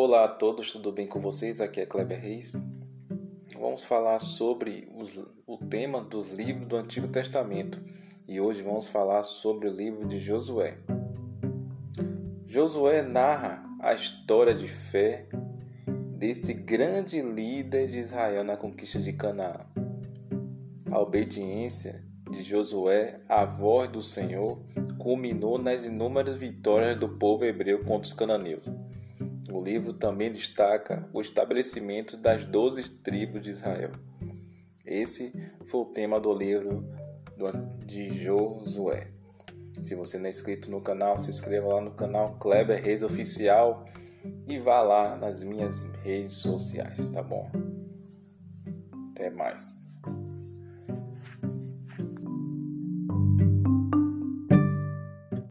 Olá a todos, tudo bem com vocês? Aqui é Kleber Reis. Vamos falar sobre os, o tema dos livros do Antigo Testamento e hoje vamos falar sobre o livro de Josué. Josué narra a história de fé desse grande líder de Israel na conquista de Canaã. A obediência de Josué à voz do Senhor culminou nas inúmeras vitórias do povo hebreu contra os cananeus. O livro também destaca o estabelecimento das doze tribos de Israel. Esse foi o tema do livro de Josué. Se você não é inscrito no canal, se inscreva lá no canal Kleber Reis Oficial e vá lá nas minhas redes sociais, tá bom? Até mais.